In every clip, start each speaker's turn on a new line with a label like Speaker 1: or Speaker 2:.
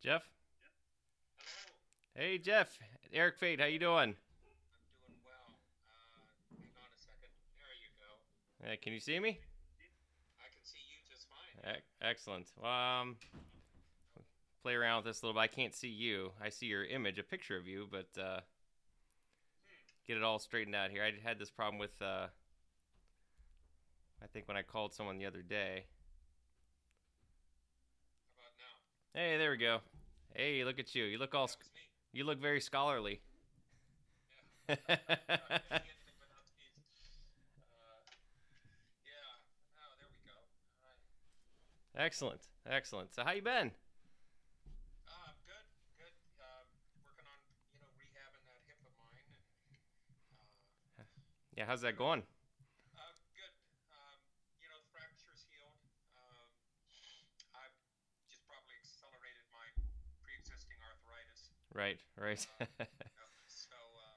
Speaker 1: Jeff? Hello. Hey, Jeff. Eric Fate, how you doing?
Speaker 2: I'm doing well. Uh, hang on a second. There you go.
Speaker 1: Hey, can you see me?
Speaker 2: I can see you just fine.
Speaker 1: Ec- excellent. Well, um, play around with this a little bit. I can't see you. I see your image, a picture of you, but uh, get it all straightened out here. I had this problem with, uh, I think when I called someone the other day.
Speaker 2: How about now?
Speaker 1: Hey, there we go. Hey, look at you. You look all. Sc- you look very scholarly.
Speaker 2: Yeah. I can't see anything without these. Uh, yeah. Oh, there we go. All right.
Speaker 1: excellent, excellent. So how you been?
Speaker 2: Uh, good. Good. Uh, working on you know rehabbing that hip of mine. And, uh,
Speaker 1: Yeah, how's that going?
Speaker 2: uh, good. Um, you know, the fracture's healed. Um, I've just probably accelerated my pre-existing arthritis.
Speaker 1: Right, right.
Speaker 2: So, uh,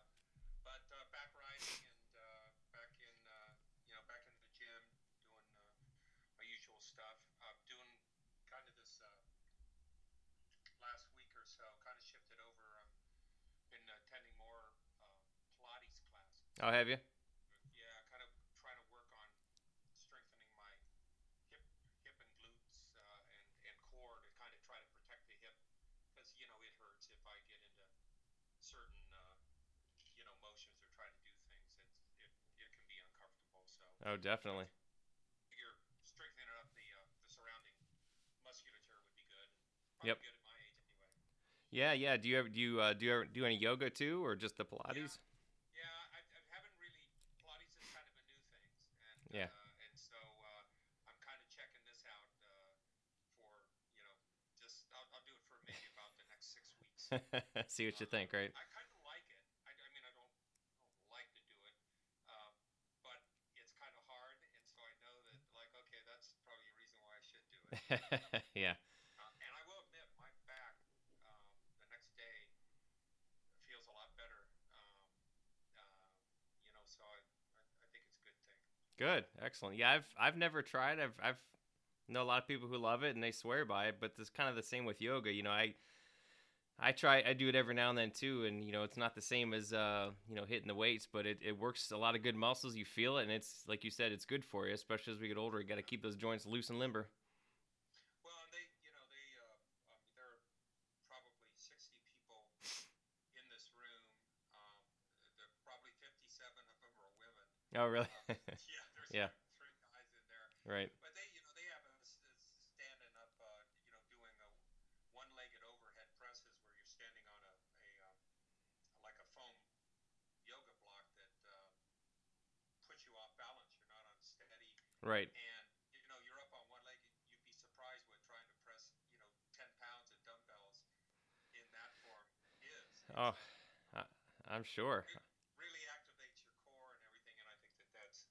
Speaker 2: but uh, back riding and uh, back in, uh, you know, back in the gym, doing uh, my usual stuff. Doing kind of this uh, last week or so, kind of shifted over. I've been attending more uh, Pilates classes.
Speaker 1: oh, have you?
Speaker 2: Yeah, kind of trying to work on strengthening my hip, hip and glutes uh, and and core to kind of try to protect the hip, because you know it hurts if I get into certain uh, you know motions or try to do things. It's it it can be uncomfortable. So
Speaker 1: Oh, definitely.
Speaker 2: figure strengthening up the uh, the surrounding musculature would be good. Probably
Speaker 1: Yep.
Speaker 2: good at my age anyway.
Speaker 1: Yeah, yeah. Do you ever do you uh, do you ever do any yoga too, or just the Pilates?
Speaker 2: Yeah, I, I haven't really. Pilates is kind of a new thing, and
Speaker 1: Yeah.
Speaker 2: uh, and so uh, I'm kind of checking this out uh, for you know just I'll, I'll do it for maybe about the next six weeks.
Speaker 1: See what you think, right?
Speaker 2: I kind of like it. I, I mean, I don't, don't like to do it, um, but it's kind of hard, and so I know that like okay, that's probably a reason why I should do it.
Speaker 1: yeah.
Speaker 2: Uh, and I will admit, my back um, the next day feels a lot better. Um, uh, you know, so I, I, I think it's a good thing.
Speaker 1: Good, excellent. Yeah, I've I've never tried. I've I've know a lot of people who love it and they swear by it, but it's kind of the same with yoga. You know, I I try I do it every now and then too, and you know it's not the same as uh you know hitting the weights, but it, it works a lot of good muscles. You feel it, and it's like you said, it's good for you, especially as we get older. You got to keep those joints loose and limber.
Speaker 2: Well, and they, you know, they, uh, uh,
Speaker 1: Oh, really?
Speaker 2: yeah, there's
Speaker 1: Yeah.
Speaker 2: three guys in there.
Speaker 1: right.
Speaker 2: But they, you know, they have us uh, standing up, uh, you know, doing a one-legged overhead presses where you're standing on a, a uh, like a foam yoga block that uh, puts you off balance. You're not on steady,
Speaker 1: Right.
Speaker 2: and you know, you're up on one leg. You'd be surprised what trying to press, you know, 10 pounds of dumbbells in that form is.
Speaker 1: Oh, I, I'm sure.
Speaker 2: really activates your core and everything, and I think that that's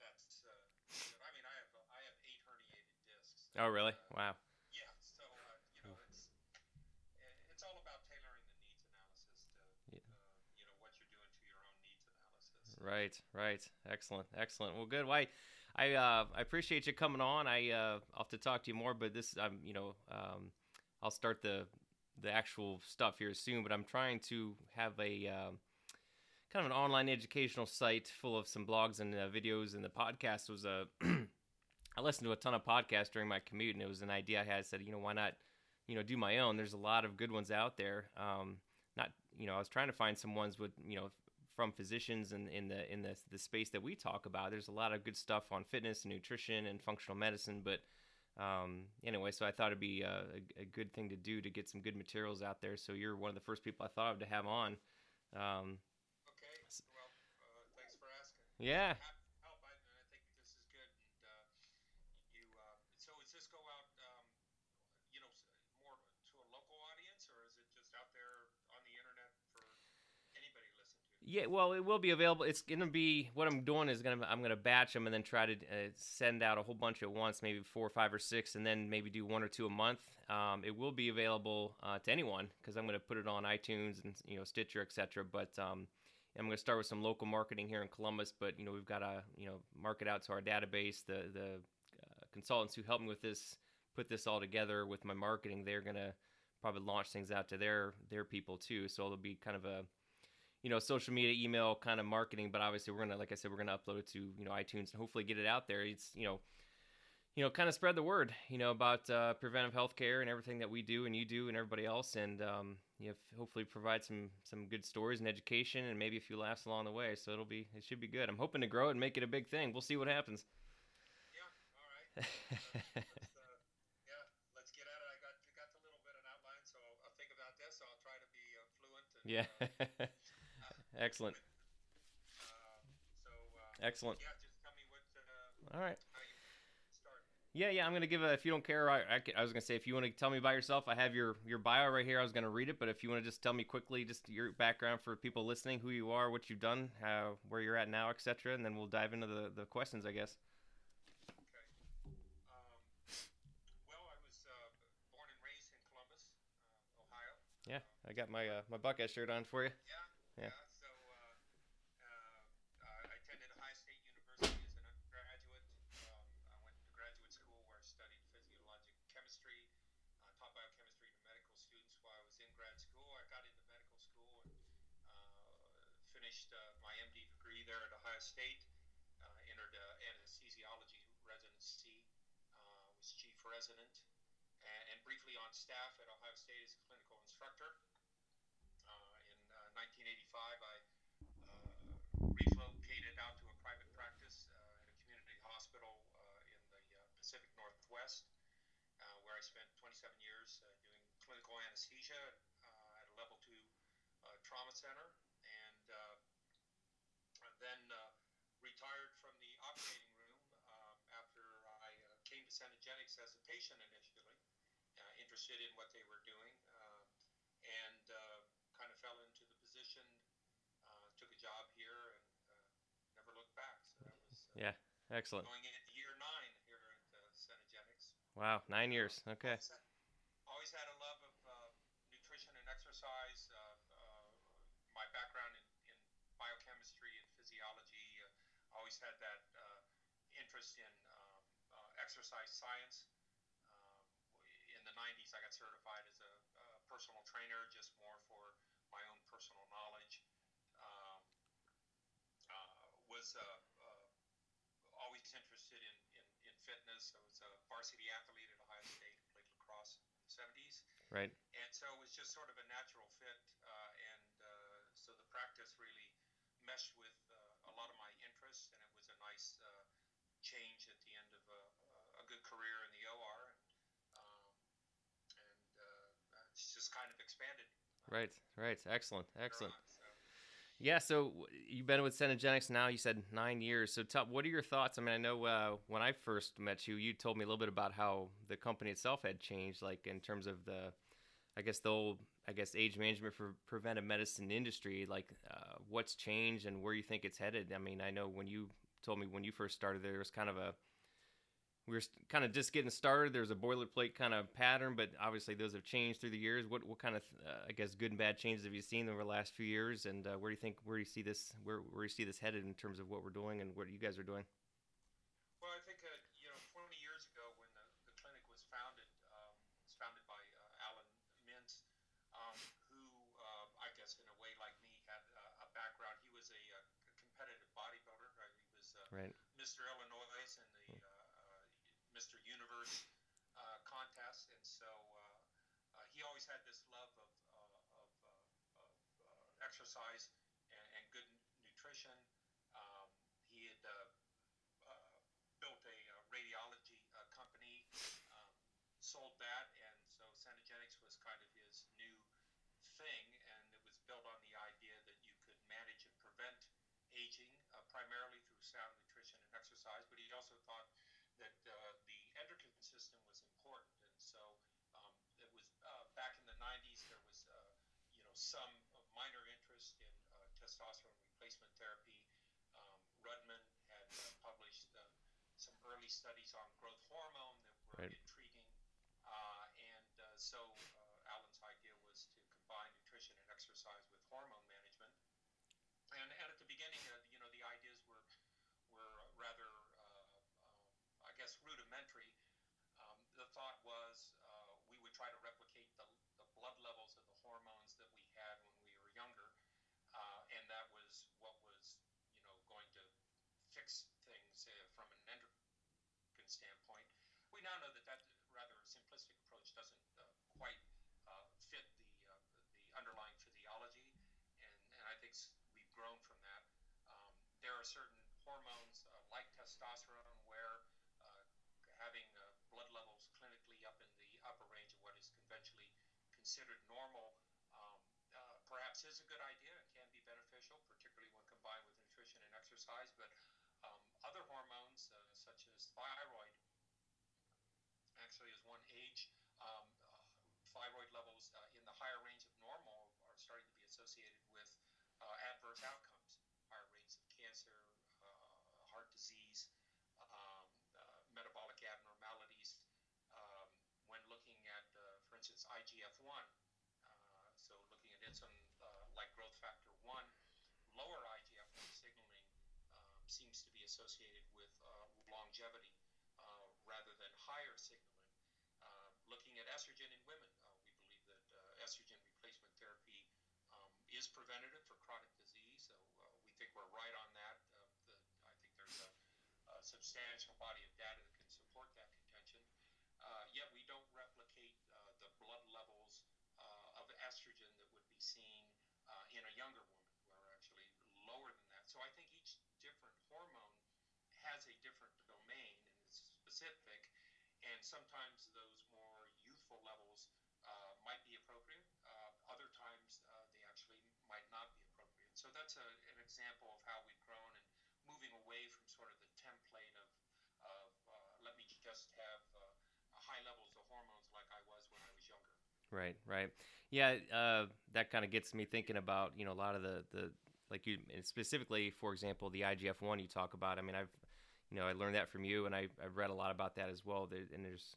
Speaker 2: that's. Uh, good. I mean, I have uh, I have eight herniated discs.
Speaker 1: Oh, really?
Speaker 2: Uh,
Speaker 1: Wow.
Speaker 2: Yeah, so uh, you know, it's it's all about tailoring the needs analysis to
Speaker 1: Yeah.
Speaker 2: uh, you know what you're doing to your own needs analysis.
Speaker 1: Right, right. Excellent, excellent. Well, good. Why, I uh, I appreciate you coming on. I uh, I'll have to talk to you more, but this I'm you know um, I'll start the the actual stuff here soon. But I'm trying to have a um, kind of an online educational site full of some blogs and uh, videos. And the podcast was a I listened to a ton of podcasts during my commute, and it was an idea I had. I said, you know, why not, you know, do my own? There's a lot of good ones out there. Um, not, you know, I was trying to find some ones with, you know, from physicians and in the in the the space that we talk about. There's a lot of good stuff on fitness and nutrition and functional medicine, but um, anyway, so I thought it'd be a, a, a good thing to do to get some good materials out there. So you're one of the first people I thought of to have on. Um,
Speaker 2: Okay, well, uh, thanks for asking.
Speaker 1: yeah,
Speaker 2: Happy to help, I, and I think this is good. And uh, you, uh, so does this go out, um, you know, s- more to a local audience, or is it just out there on the internet for anybody to listen to?
Speaker 1: Yeah, well, it will be available. It's gonna be what I'm doing is gonna I'm gonna batch them and then try to uh, send out a whole bunch at once, maybe four, or five, or six, and then maybe do one or two a month. Um, it will be available uh, to anyone because I'm gonna put it on iTunes and you know Stitcher, etc. But um, I'm gonna start with some local marketing here in Columbus. But you know we've got to you know market out to our database. The the uh, consultants who helped me with this put this all together with my marketing. They're gonna probably launch things out to their their people too. So it'll be kind of a you know social media email kind of marketing but obviously we're gonna like i said we're gonna upload it to you know itunes and hopefully get it out there it's you know you know kind of spread the word you know about uh, preventive healthcare and everything that we do and you do and everybody else and um, you know hopefully provide some some good stories and education and maybe a few laughs along the way so it'll be it should be good i'm hoping to grow it and make it a big thing we'll see what happens
Speaker 2: Yeah, all right. let's, uh, yeah, let's get at it. I got got a little bit of an outline, so I'll, I'll think about this. I'll try to be uh, fluent. And,
Speaker 1: yeah
Speaker 2: uh,
Speaker 1: excellent
Speaker 2: so
Speaker 1: excellent
Speaker 2: yeah, just tell me what uh,
Speaker 1: all right
Speaker 2: how you start.
Speaker 1: Yeah, yeah. I'm gonna give a. If you don't care, I I was gonna say if you want to tell me about yourself, I have your your bio right here. I was gonna read it, but if you want to just tell me quickly, just your background for people listening, who you are, what you've done, how where you're at now, etc., and then we'll dive into the the questions, I guess.
Speaker 2: Okay. Um, well, I was born and raised in Columbus, Ohio.
Speaker 1: Yeah, I got my uh, my Buckeye shirt on for you.
Speaker 2: Yeah.
Speaker 1: Yeah.
Speaker 2: So uh, uh, I attended Ohio State University as an undergraduate. Um, I went to graduate school where I studied physiologic chemistry, uh, taught biochemistry to medical students while I was in grad school. I got into medical school and uh, finished uh, my MD degree there at Ohio State. Uh, entered uh, anesthesiology residency. Uh, was chief resident. And, and briefly on staff at Ohio State as a clinical instructor. In uh, 1985, I relocated out to a private practice at a community hospital in the Pacific Northwest, uh, where I spent 27 years uh, doing clinical anesthesia uh, at a level two trauma center, and uh, then uh, retired from the operating room um, after I Cenegenics as a patient initially, uh, interested in what they were doing, uh, and uh, kind of fell into the position. Uh, took a job here and uh, never looked back. So that was uh,
Speaker 1: Yeah, excellent.
Speaker 2: going into year nine here at Cenegenics.
Speaker 1: Wow, nine years. Okay.
Speaker 2: Always had, always had a love of uh, nutrition and exercise. Uh, uh, my background in, in biochemistry and physiology. Uh, always had that uh, interest in exercise science. Um, in the 90s, I got certified as a, a personal trainer, just more for my own personal knowledge. Um, uh, was uh, uh, always interested in, in, in fitness. I was a varsity athlete at Ohio State, played lacrosse in the 70s.
Speaker 1: Right.
Speaker 2: And so it was just sort of a natural fit. Uh, and uh, so the practice really meshed with uh, a lot of my interests, and it was a nice uh, change at the end of a, career in the OR, and, um, and uh, it's just kind of expanded.
Speaker 1: Right, right, excellent, excellent.
Speaker 2: thereon, so.
Speaker 1: Yeah, so you've been with Cenegenics now. You said nine years. So, tell, what are your thoughts? I mean, I know uh, when I first met you, you told me a little bit about how the company itself had changed, like in terms of the, I guess the old, I guess age management for preventive medicine industry. Like, uh, what's changed and where you think it's headed. I mean, I know when you told me when you first started, there was kind of a we were kind of just getting started. There's a boilerplate kind of pattern, but obviously those have changed through the years. What what kind of uh, I guess good and bad changes have you seen over the last few years, and uh, where do you think where do you see this where where do you see this headed in terms of what we're doing and what you guys are doing?
Speaker 2: Well, I think uh, you know, 20 years ago when the, the clinic was founded, um, it was founded by uh, Alan Mintz, um, who uh, I guess in a way like me had uh, a background. He was a, uh competitive bodybuilder. Right? He was uh,
Speaker 1: Right.
Speaker 2: Mr. Illinois in the uh, uh, Mr. Universe uh, contest, and so uh, uh, he always had this love of, uh, of, of exercise and, and good nutrition. Um, he had built a radiology company, um, sold that, and so Cenegenics was kind of his new thing, and it was built on the idea that you could manage and prevent aging uh, primarily through sound nutrition and exercise. But he also thought that uh, the endocrine system was important, and so um, it was uh, back in the 90s. There was uh, you know some minor interest in uh, testosterone replacement therapy. Um, Rudman had uh, published uh, some early studies on growth hormone that were
Speaker 1: Right.
Speaker 2: intriguing, uh, and uh, so uh, Alan's idea was to combine nutrition and exercise with hormone management. And, and at the beginning, uh, you know, the ideas were were rather, uh, uh, I guess, rudimentary. Um, the thought was uh, we would try to replicate the, the blood levels of the hormones that we had when we were younger, uh, and that was what was, you know, going to fix things uh, from an endocrine standpoint. We now know that that rather simplistic approach doesn't uh, quite uh, fit the uh, the underlying physiology, and, and I think we've grown from that. Um, there are certain hormones like testosterone where having uh, blood levels clinically up in the upper range of what is conventionally considered normal um, uh, perhaps is a good idea and can be beneficial, particularly when combined with nutrition and exercise. But um, other hormones, uh, such as thyroid, actually, as one age, um, uh, thyroid levels uh, in the higher range of normal are starting to be associated with uh, adverse outcomes, higher rates of cancer, uh, heart disease, um, uh, metabolic abnormalities. Um, when looking at, for instance, IGF-1, uh, so looking at insulin like growth factor 1, lower IGF-1 signaling um, seems to be associated with uh, longevity uh, rather than higher signaling. Uh, looking at estrogen in women, uh, we believe that uh, estrogen replacement therapy um, is preventative for chronic disease. So uh, we think we're right on that. Uh, the, I think there's a, a substantial body of data that can support that contention. Yet we don't replicate the blood levels of estrogen that would be seen in a younger woman, who are actually lower than that. So I think each different hormone has a different specific, and sometimes those more youthful levels uh, might be appropriate. Uh, other times uh, they actually might not be appropriate. So that's a, an example of how we've grown and moving away from sort of the template of, of uh, let me just have uh, high levels of hormones like I was when I was younger.
Speaker 1: Right, right. Yeah, uh, that kind of gets me thinking about you know a lot of the the like you specifically for example the IGF one you talk about. I mean I've you know I learned that from you and I I've read a lot about that as well. There, and there's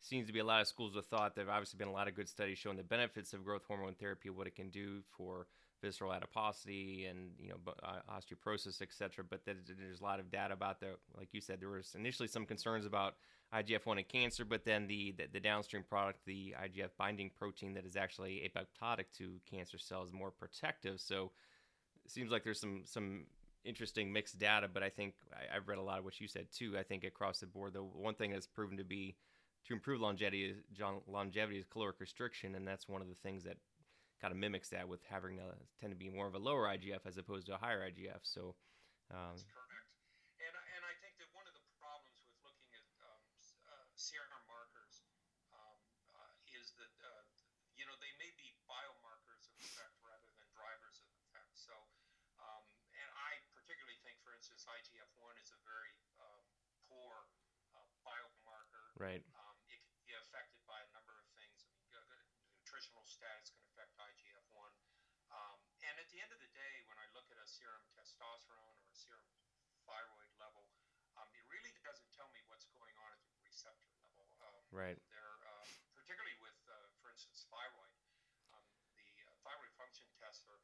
Speaker 1: seems to be a lot of schools of thought. There've obviously been a lot of good studies showing the benefits of growth hormone therapy, what it can do for visceral adiposity and you know uh, osteoporosis, etc. But there's a lot of data about the like you said there was initially some concerns about IGF-1 and cancer, but then the, the the downstream product, the IGF binding protein that is actually apoptotic to cancer cells, more protective. So it seems like there's some some interesting mixed data, but I think I, I've read a lot of what you said too. I think across the board, the one thing that's proven to be to improve longevity is longevity is caloric restriction, and that's one of the things that kind of mimics that with having a, tend to be more of a lower IGF as opposed to a higher IGF. So
Speaker 2: um, that's correct. And and I think that one of the problems with looking at um, uh, serum markers um, uh, is that uh, you know they may be biomarkers of effect rather than drivers of effect. So um, and I particularly think, for instance, IGF one is a very um, poor uh, biomarker.
Speaker 1: Right.
Speaker 2: Um, it can be affected by a number of things. I mean, nutritional status can affect IGF-1. Um, and at the end of the day, when I look at a serum testosterone or a serum thyroid level, um, it really doesn't tell me what's going on at the receptor level. Um,
Speaker 1: right.
Speaker 2: They're uh, particularly with, uh, for instance, thyroid. Um, the uh, thyroid function tests are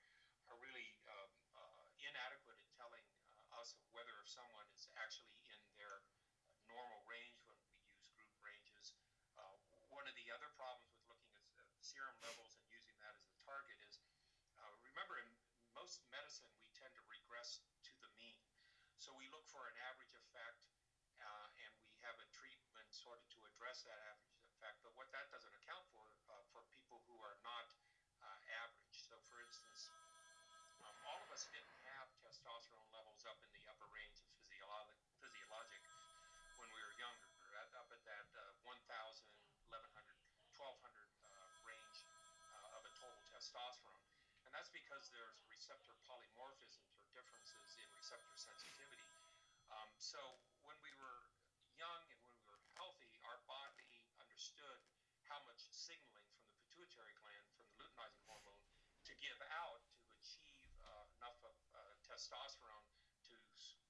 Speaker 2: are really um, uh, inadequate at telling uh, us whether if someone is actually in their normal range when we use group ranges. Uh, one of the other problems with looking at serum levels and using that as a target is remember in most medicine we tend to regress to the mean. So we look for an average effect uh, and we have a treatment sort of to address that average effect. But what that doesn't account for uh, for people who are not uh, average. So for instance, um, all of us didn't have testosterone levels up in the upper range of physiologic, physiologic when we were younger, up at that uh, 1,000, 1,100, 1,200 uh, range uh, of a total testosterone. And that's because there's receptor in receptor sensitivity. Um, so when we were young and when we were healthy, our body understood how much signaling from the pituitary gland, from the luteinizing hormone, to give out to achieve uh, enough of uh, testosterone to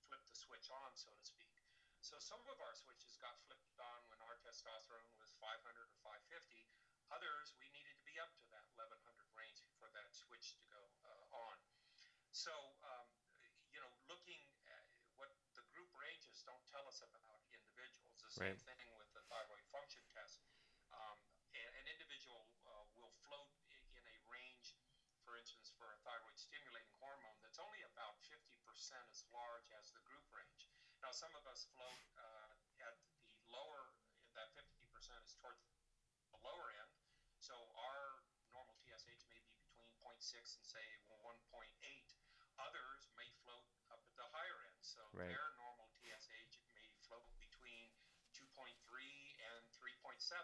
Speaker 2: flip the switch on, so to speak. So some of our switches got flipped on when our testosterone was 500 or 550. Others, we needed to be up to that 1100 range for that switch to go uh, on. So, um, you know, looking at what the group ranges don't tell us about individuals. The same right. thing with the thyroid function test. Um, an individual uh, will float in a range, for instance, for a thyroid stimulating hormone that's only about 50% as large as the group range. Now, some of us float uh, at the lower, that 50% is towards the lower end. So our normal TSH may be between 0.6 and say 1.8. Others may float up at the higher end. So right. their normal TSH may float between 2.3 and 3.7.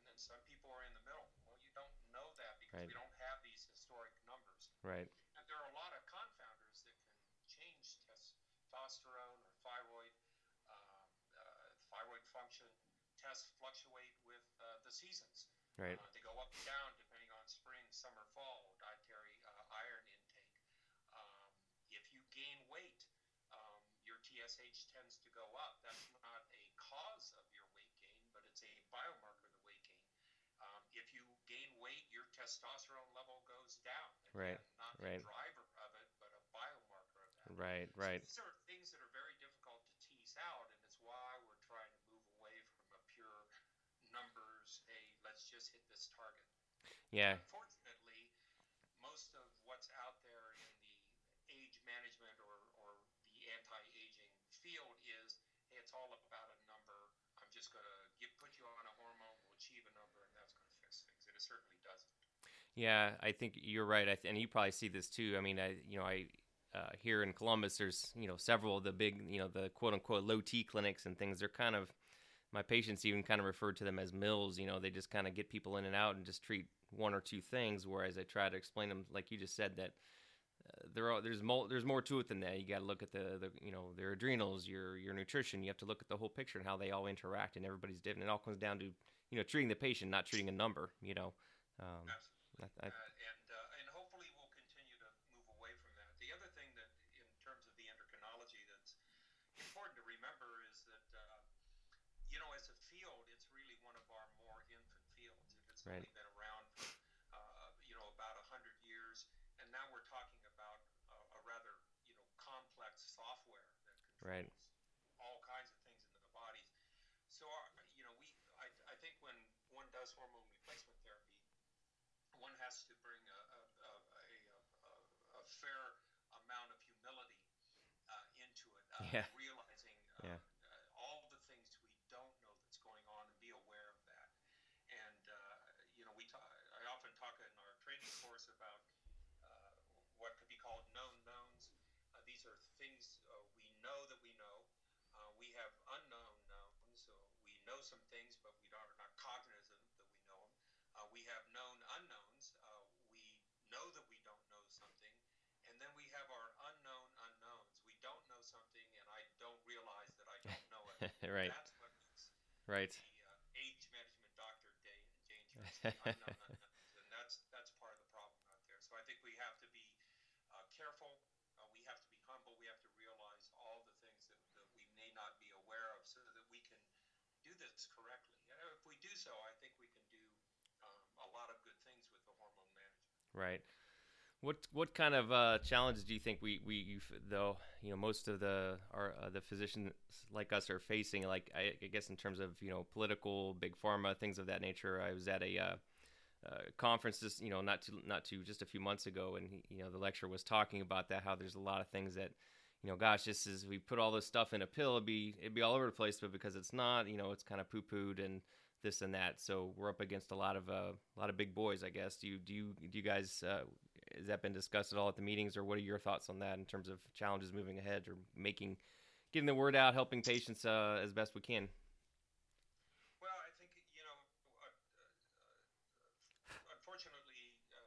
Speaker 2: And then some people are in the middle. Well, you don't know that because right. we don't have these historic numbers.
Speaker 1: Right.
Speaker 2: And there are a lot of confounders that can change testosterone or thyroid, uh, uh, thyroid function. Tests fluctuate with uh, the seasons.
Speaker 1: Right.
Speaker 2: Uh, they go up and down depending on spring, summer, fall, dietary uh, iron intake. Um, if you gain weight, um, your TSH tends to go up. That's not a cause of your weight gain, but it's a biomarker of the weight gain. Um, if you gain weight, your testosterone level goes down.
Speaker 1: Again, right.
Speaker 2: Not
Speaker 1: right.
Speaker 2: driver of it, but a biomarker of that.
Speaker 1: Right. Right.
Speaker 2: These are things that are very difficult to tease out, and it's why we're trying to move away from a pure numbers. Hey, let's just hit this target.
Speaker 1: Yeah.
Speaker 2: Unfortunately, most of what's out there in the age management or, or the anti-aging field is hey, it's all about a number. I'm just going to put you on a hormone, we'll achieve a number, and that's going to fix things. And it certainly.
Speaker 1: Yeah, I think you're right. Th- and you probably see this too. I mean, I you know I uh, here in Columbus, there's you know several of the big you know the quote unquote low T clinics and things. They're kind of my patients even kind of referred to them as mills. You know, they just kind of get people in and out and just treat one or two things. Whereas I try to explain them, like you just said, that uh, there are, there's more there's more to it than that. You got to look at the, the you know their adrenals, your your nutrition. You have to look at the whole picture and how they all interact, and everybody's different. It all comes down to you know treating the patient, not treating a number. You know.
Speaker 2: Um, Absolutely. I, I, uh, and uh, and hopefully we'll continue to move away from that. The other thing that, in terms of the endocrinology, that's important to remember is that uh, you know, as a field, it's really one of our more infant fields. It's right. only been around for, uh, you know, about 100 years. And now we're talking about a, a rather, you know, complex software that controls right. has to bring a, a, a, a fair amount of humility uh, into it, uh,
Speaker 1: yeah.
Speaker 2: realizing
Speaker 1: uh, yeah.
Speaker 2: Uh, all the things we don't know that's going on and be aware of that. And, uh, you know, we talk, I often talk in our training course about uh, what could be called known knowns. these are things we know that we know. we have unknown knowns. So we know some things,
Speaker 1: right.
Speaker 2: That's what makes
Speaker 1: right.
Speaker 2: the uh, age management doctor day dangerous. and that's that's part of the problem out there. So I think we have to be uh, careful. Uh, we have to be humble. We have to realize all the things that, that we may not be aware of, so that we can do this correctly. Uh, If we do so, I think we can do um, a lot of good things with the hormone management.
Speaker 1: Right. What what kind of uh, challenges do you think we we though you know most of the our uh, the physicians like us are facing like I, I guess in terms of you know political big pharma things of that nature. I was at a uh, uh, conference just you know not too not too just a few months ago and you know the lecturer was talking about that how there's a lot of things that you know gosh this is we put all this stuff in a pill it'd be it'd be all over the place but because it's not you know it's kind of poo pooed and this and that so we're up against a lot of uh, a lot of big boys I guess do you do you do you guys uh, has that been discussed at all at the meetings or what are your thoughts on that in terms of challenges moving ahead or making getting the word out helping patients uh, as best we can
Speaker 2: Well, I think you know, uh, uh, unfortunately, uh,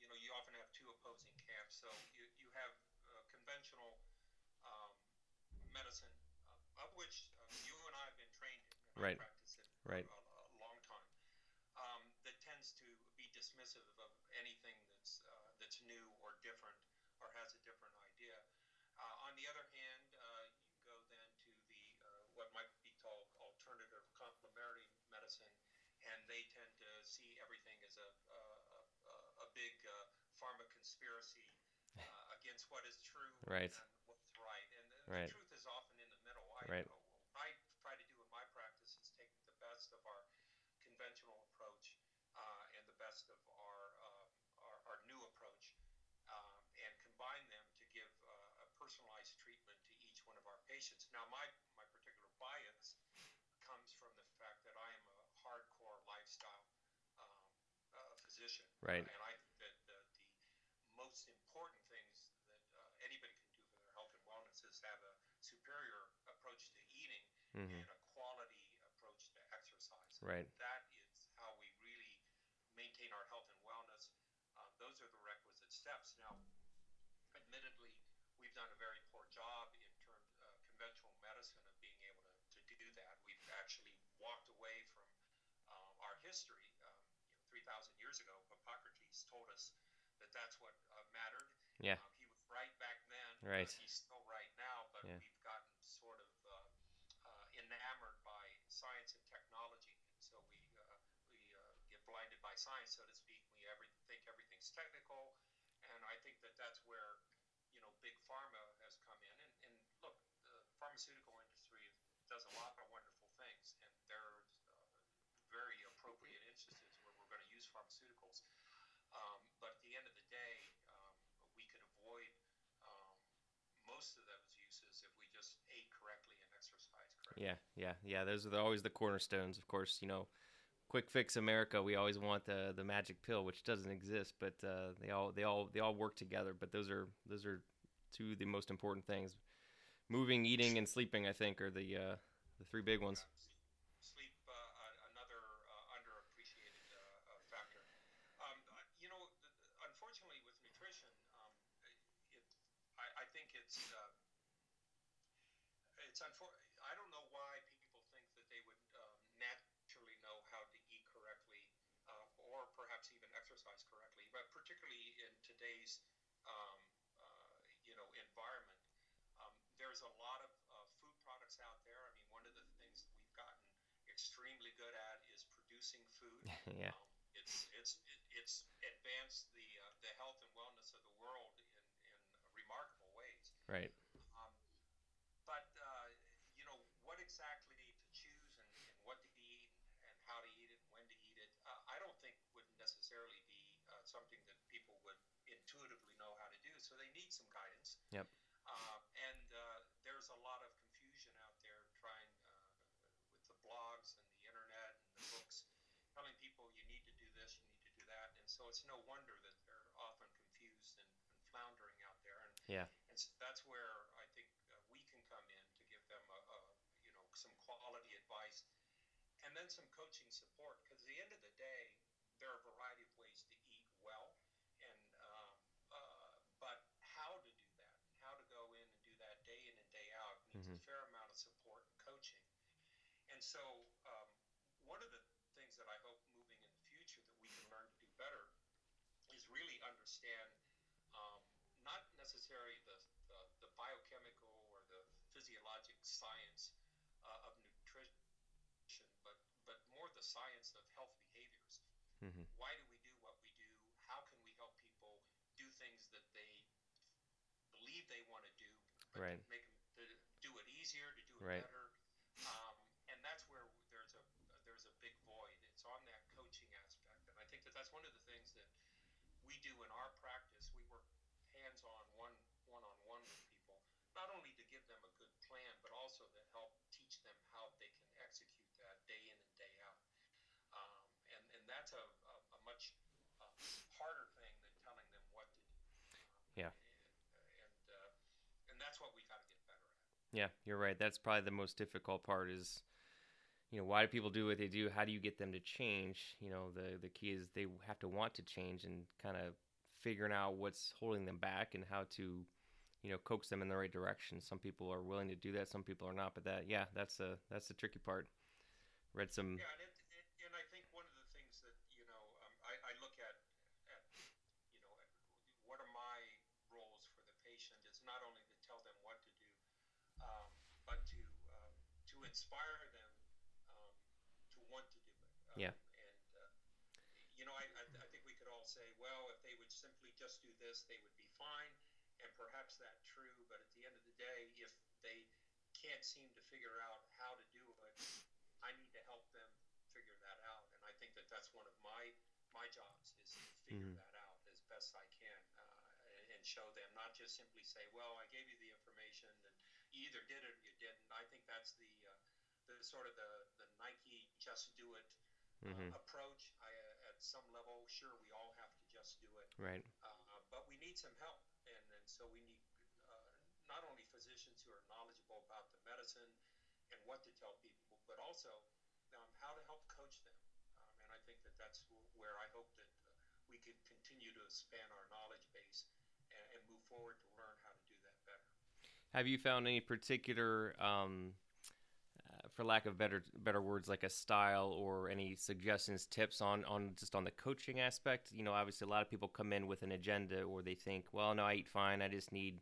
Speaker 2: you know, you often have two opposing camps. So you you have uh, conventional um, medicine, uh, of which uh, you and I have been trained in. and
Speaker 1: Right. Right.
Speaker 2: for a, a long time. Um, that tends to be dismissive of anything that's uh, that's new or different or has a different idea. Uh, on the other hand, uh, you go then to the uh, what might be called alternative complementary medicine, and they tend to see everything as a a, a, a big uh, pharma conspiracy uh, against what is true
Speaker 1: Right.
Speaker 2: and what's right. And the,
Speaker 1: Right.
Speaker 2: the truth is often in the middle. I,
Speaker 1: Right.
Speaker 2: I try to do in my practice is take the best of our conventional approach uh, and the best of our uh, our, our new approach um, and combine them to give uh, a personalized treatment to each one of our patients. Now, my, my particular bias comes from the fact that I am a hardcore lifestyle um, uh, physician.
Speaker 1: Right.
Speaker 2: and I think that the, the most important things that uh, anybody can do for their health and wellness is have a superior approach to eating
Speaker 1: hmm
Speaker 2: and a quality approach to exercise.
Speaker 1: Right.
Speaker 2: That is how we really maintain our health and wellness. Um, those are the requisite steps. Now, admittedly, we've done a very poor job in terms of uh, conventional medicine of being able to, to do that. We've actually walked away from um, our history. Um, you know, 3,000 years ago, Hippocrates told us that that's what uh, mattered.
Speaker 1: Yeah.
Speaker 2: Um, he was right back then.
Speaker 1: Right.
Speaker 2: Uh, he's still right now, but
Speaker 1: Yeah.
Speaker 2: we've gotten sort of uh, uh, enamored by science and technology, and so we uh, we uh, get blinded by science, so to speak. We every, think everything's technical, and I think that that's where you know big pharma has come in. And, and look, the pharmaceutical industry does a lot of wonderful things, and there's uh, very appropriate instances where we're going to use pharmaceuticals. Um, but at the end of the day, um, we could avoid um, most of those uses if we just ate correctly and exercised correctly.
Speaker 1: Yeah, yeah, yeah. Those are always the cornerstones. Of course, you know, quick fix America. We always want the the magic pill, which doesn't exist, but uh, they all they all they all work together. But those are those are two of the most important things. Moving, eating, and sleeping. I think are the uh, the three big ones.
Speaker 2: Sleep, uh, uh, another uh, underappreciated uh, uh, factor. Um, uh, you know, th- th- unfortunately, with nutrition, um, it, I, I think it's uh, it's unfor- I don't know why people think that they would um, naturally know how to eat correctly uh, or perhaps even exercise correctly, but particularly in today's um, uh, you know environment. Um, there's a lot of uh, food products out there. I mean, one of the things that we've gotten extremely good at is producing food.
Speaker 1: yeah,
Speaker 2: Um, it's it's it, it's advanced the uh, the health and wellness of the world in, in remarkable ways.
Speaker 1: right.
Speaker 2: Um, but uh, you know what exactly to choose and, and what to eat and how to eat it and when to eat it. Uh, I don't think would necessarily be uh, something that people would intuitively know how to do. So they need some guidance.
Speaker 1: Yep.
Speaker 2: Uh, and uh, there's a lot of confusion out there trying uh, with the blogs and the internet and the books telling people you need to do this, you need to do that, and so it's no wonder that they're often confused and, and floundering out there. And
Speaker 1: Yeah.
Speaker 2: and so that's where I think uh, we can come in to give them a, a you know some quality advice. And then some coaching support because at the end of the day, there are a variety of ways to eat well, and um, uh, but how to do that, how to go in and do that day in and day out needs
Speaker 1: Mhm.
Speaker 2: a fair amount of support and coaching. And so, um, one of the things that I hope moving in the future that we can learn to do better is really understand um, not necessarily the, the, the biochemical or the physiologic science uh, of nutrition, but, but more the science of health behaviors.
Speaker 1: Mhm.
Speaker 2: Why do we do what we do? How can we help people do things that they believe they want to do, but
Speaker 1: Right.
Speaker 2: to make them to do it easier, to do it
Speaker 1: Right.
Speaker 2: better? Um, and that's where there's a there's a big void. It's on that coaching aspect, and I think that that's one of the things that we do in our practice. We work hands-on, one one-on-one with people, not only to give them a good plan, but also to help teach them how they can execute that day in and day out. Um, and and that's a, a, a much uh, harder thing than telling them what to do.
Speaker 1: Yeah.
Speaker 2: And and, uh, and that's what we got to get better at.
Speaker 1: Yeah, you're right. That's probably the most difficult part is, you know, why do people do what they do? How do you get them to change? You know, the the key is they have to want to change and kind of figuring out what's holding them back and how to, you know, coax them in the right direction. Some people are willing to do that, some people are not. But that, yeah, that's a that's the tricky part. Read some.
Speaker 2: Yeah, and, it, it, and I think one of the things that you know um, I, I look at, at you know at what are my roles for the patient is not only to tell them what to do, um, but to um, to inspire them um, to want to do it. Um,
Speaker 1: Yeah.
Speaker 2: And uh, you know, I, I, I think we could all say, well, if they would simply just do this, they would be fine, and perhaps that's true. But at the end of the day, if they can't seem to figure out how to do it, I need to help them figure that out, and I think that that's one of my my jobs is to figure
Speaker 1: Mhm.
Speaker 2: that out as best I can uh, and, and show them, not just simply say, "Well, I gave you the information, and you either did it or you didn't." I think that's the uh, the sort of the the Nike "just do it" uh,
Speaker 1: hmm
Speaker 2: approach. I, uh, at some level, sure, we all have to just do it,
Speaker 1: Right.
Speaker 2: uh, but we need some help, and, and so we need uh, not only physicians who are knowledgeable about the medicine and what to tell people, but also um, how to help coach them. Um, and I think that that's where I hope that uh, we can continue to expand our knowledge base and, and move forward to learn how to do that better.
Speaker 1: Have you found any particular, um, uh, for lack of better better words, like a style or any suggestions, tips on on just on the coaching aspect? You know, obviously a lot of people come in with an agenda, or they think, well, no, I eat fine. I just need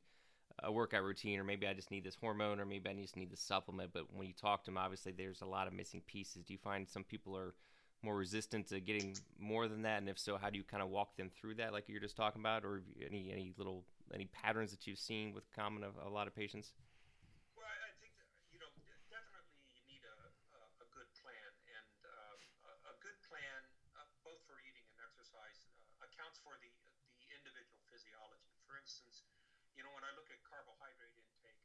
Speaker 1: a workout routine, or maybe I just need this hormone, or maybe I just need this supplement. But when you talk to them, obviously there's a lot of missing pieces. Do you find some people are more resistant to getting more than that? And if so, how do you kind of walk them through that, like you're just talking about, or any any little any patterns that you've seen with common of a lot of patients?
Speaker 2: Well, I I think that, you know de- definitely you need a, a, a good plan, and um, a, a good plan uh, both for eating and exercise uh, accounts for the the individual physiology. For instance, you know when I look at carbohydrate intake,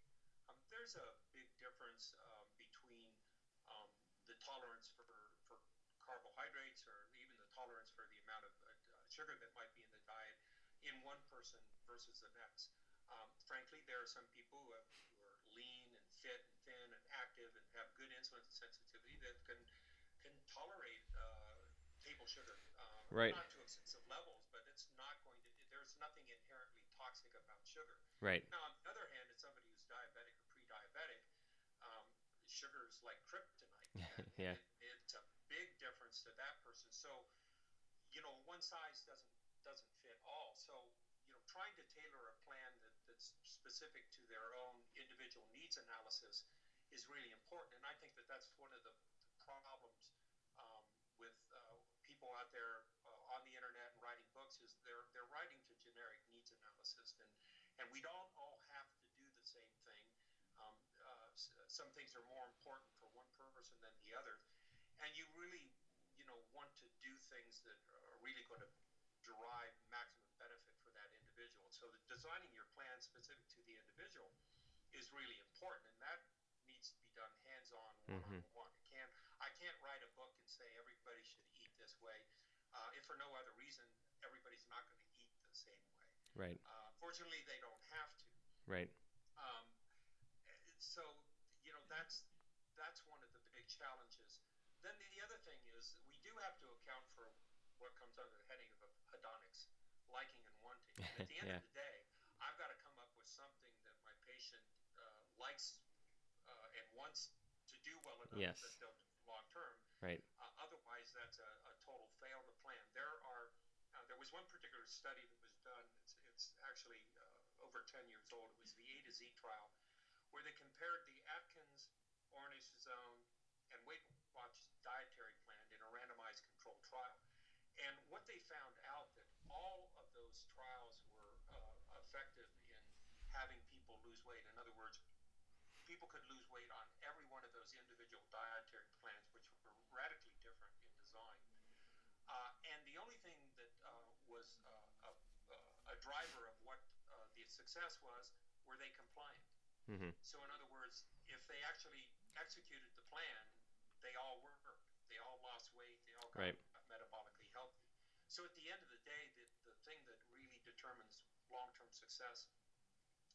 Speaker 2: there's a big difference um, between um, the tolerance for for carbohydrates or even the tolerance for the amount of uh, sugar that might be in the diet in one person versus the next. Um, frankly, there are some people who, have, who are lean and fit and thin and active and have good insulin sensitivity that can can tolerate uh, table sugar, um,
Speaker 1: Right.
Speaker 2: not to excessive levels, but it's not going to. There's nothing inherently toxic about sugar.
Speaker 1: Right.
Speaker 2: Now, on the other hand, as somebody who's diabetic or pre-diabetic, um, sugar is like kryptonite.
Speaker 1: Yeah.
Speaker 2: it, it's a big difference to that person. So, you know, one size doesn't doesn't fit all. So, you know, trying to tailor a plan that, that's specific to their own individual needs analysis is really important. And I think that that's one of the, the problems um, with uh, people out there uh, on the internet and writing books is they're they're writing to generic needs analysis, and and we don't all have to do the same thing. Um, uh, s- some things are more important for one person than the other, and you really you know want to do things that are really going to derive maximum benefit for that individual. So designing your plan specific to the individual is really important, and that needs to be done hands-on,
Speaker 1: Mhm.
Speaker 2: one-on-one. It can't I can't write a book and say everybody should eat this way, uh, if for no other reason everybody's not going to eat the same way.
Speaker 1: Right.
Speaker 2: Uh, fortunately, they don't have to.
Speaker 1: Right.
Speaker 2: Um, so you know that's that's one of the big challenges then the other thing is we do have to account for what comes under the heading of hedonics, liking and wanting. And at the end
Speaker 1: Yeah.
Speaker 2: of the day, I've got to come up with something that my patient uh, likes uh, and wants to do well enough
Speaker 1: Yes.
Speaker 2: that they'll do long term.
Speaker 1: Right.
Speaker 2: Uh, otherwise, that's a, a total fail to plan. There are uh, there was one particular study that was done. It's, it's actually uh, over 10 years old. It was the A to Z trial, where they compared the Atkins, Ornish-Zone, and Weight Watchers dietary plan in a randomized controlled trial. And what they found out that all of those trials were uh, effective in having people lose weight. In other words, people could lose weight on every one of those individual dietary plans, which were radically different in design. Uh, and the only thing that uh, was uh, a, a driver of what uh, the success was were they compliant.
Speaker 1: Mm-hmm.
Speaker 2: So, in other words, if they actually executed the plan, they all worked. They all lost
Speaker 1: Right.
Speaker 2: metabolically healthy. So, at the end of the day, the, the thing that really determines long term success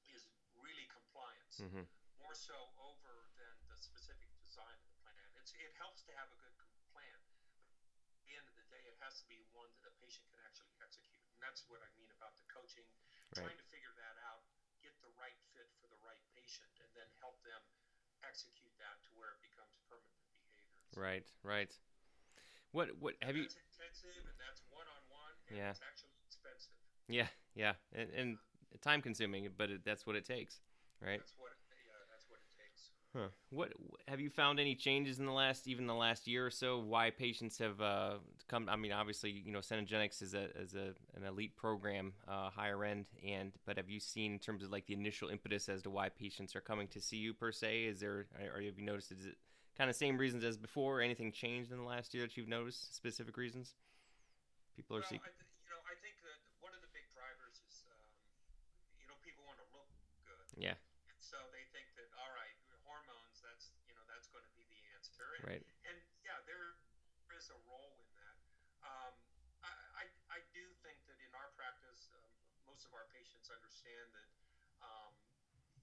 Speaker 2: is really compliance,
Speaker 1: Mm-hmm.
Speaker 2: more so over than the specific design of the plan. It's, it helps to have a good plan. But at the end of the day, it has to be one that a patient can actually execute. And that's what I mean about the coaching,
Speaker 1: Right.
Speaker 2: trying to figure that out, get the right fit for the right patient, and then help them execute that to where it becomes permanent behavior. So
Speaker 1: Right. Right. What what have you?
Speaker 2: Intensive and that's one on one,
Speaker 1: Yeah.
Speaker 2: it's actually expensive.
Speaker 1: Yeah. Yeah. And, and time consuming, but it, that's what it takes. Right.
Speaker 2: That's what yeah, that's what it takes.
Speaker 1: Huh. What have you found any changes in the last, even the last year or so? Why patients have uh, come? I mean, obviously, you know, Cenegenics is a is a an elite program, uh, higher end, and but have you seen in terms of like the initial impetus as to why patients are coming to see you per se? Is there, or have you noticed is it kind of same reasons as before? Anything changed in the last year that you've noticed? Specific reasons? People are
Speaker 2: Well,
Speaker 1: seeking.
Speaker 2: Th- you know, I think that one of the big drivers is, um, you know, people want to look good.
Speaker 1: Yeah.
Speaker 2: And so they think that, all right, hormones, that's, you know, that's going to be the answer. And,
Speaker 1: Right.
Speaker 2: and yeah, there is a role in that. Um, I, I, I do think that in our practice, um, most of our patients understand that, um,